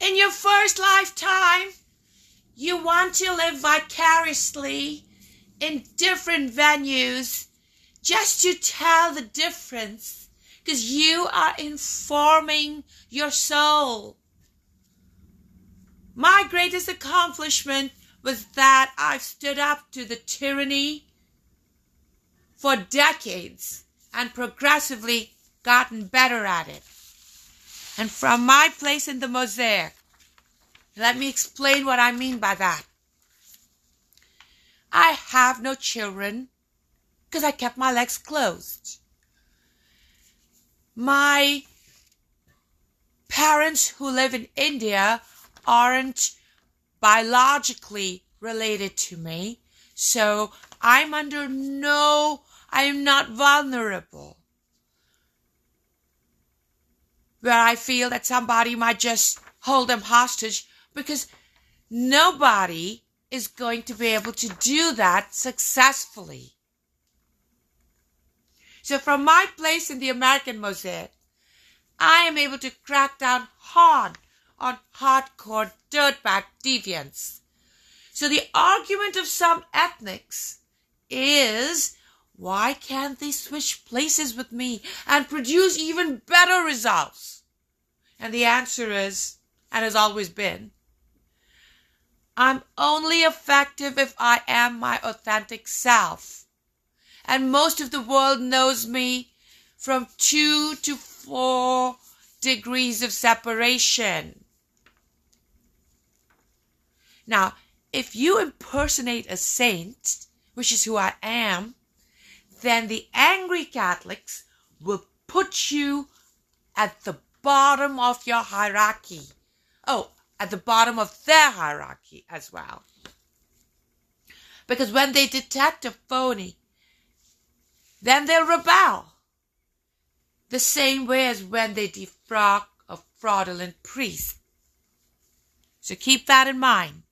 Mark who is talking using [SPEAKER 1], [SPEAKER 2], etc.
[SPEAKER 1] In your first lifetime, you want to live vicariously in different venues just to tell the difference because you are informing your soul. My greatest accomplishment was that I've stood up to the tyranny for decades and progressively gotten better at it. And from my place in the mosaic, let me explain what I mean by that. I have no children because I kept my legs closed. My parents who live in India aren't biologically related to me, so I'm under no, I am not vulnerable. Where I feel that somebody might just hold them hostage because nobody is going to be able to do that successfully. So from my place in the American mosaic, I am able to crack down hard on hardcore dirtbag deviants. So the argument of some ethnics is why can't they switch places with me and produce even better results? And the answer is, and has always been, I'm only effective if I am my authentic self. And most of the world knows me from two to four degrees of separation. Now, if you impersonate a saint, which is who I am, then the angry Catholics will put you at the bottom of your hierarchy. Oh, at the bottom of their hierarchy as well. Because when they detect a phony, then they'll rebel. The same way as when they defraud a fraudulent priest. So keep that in mind.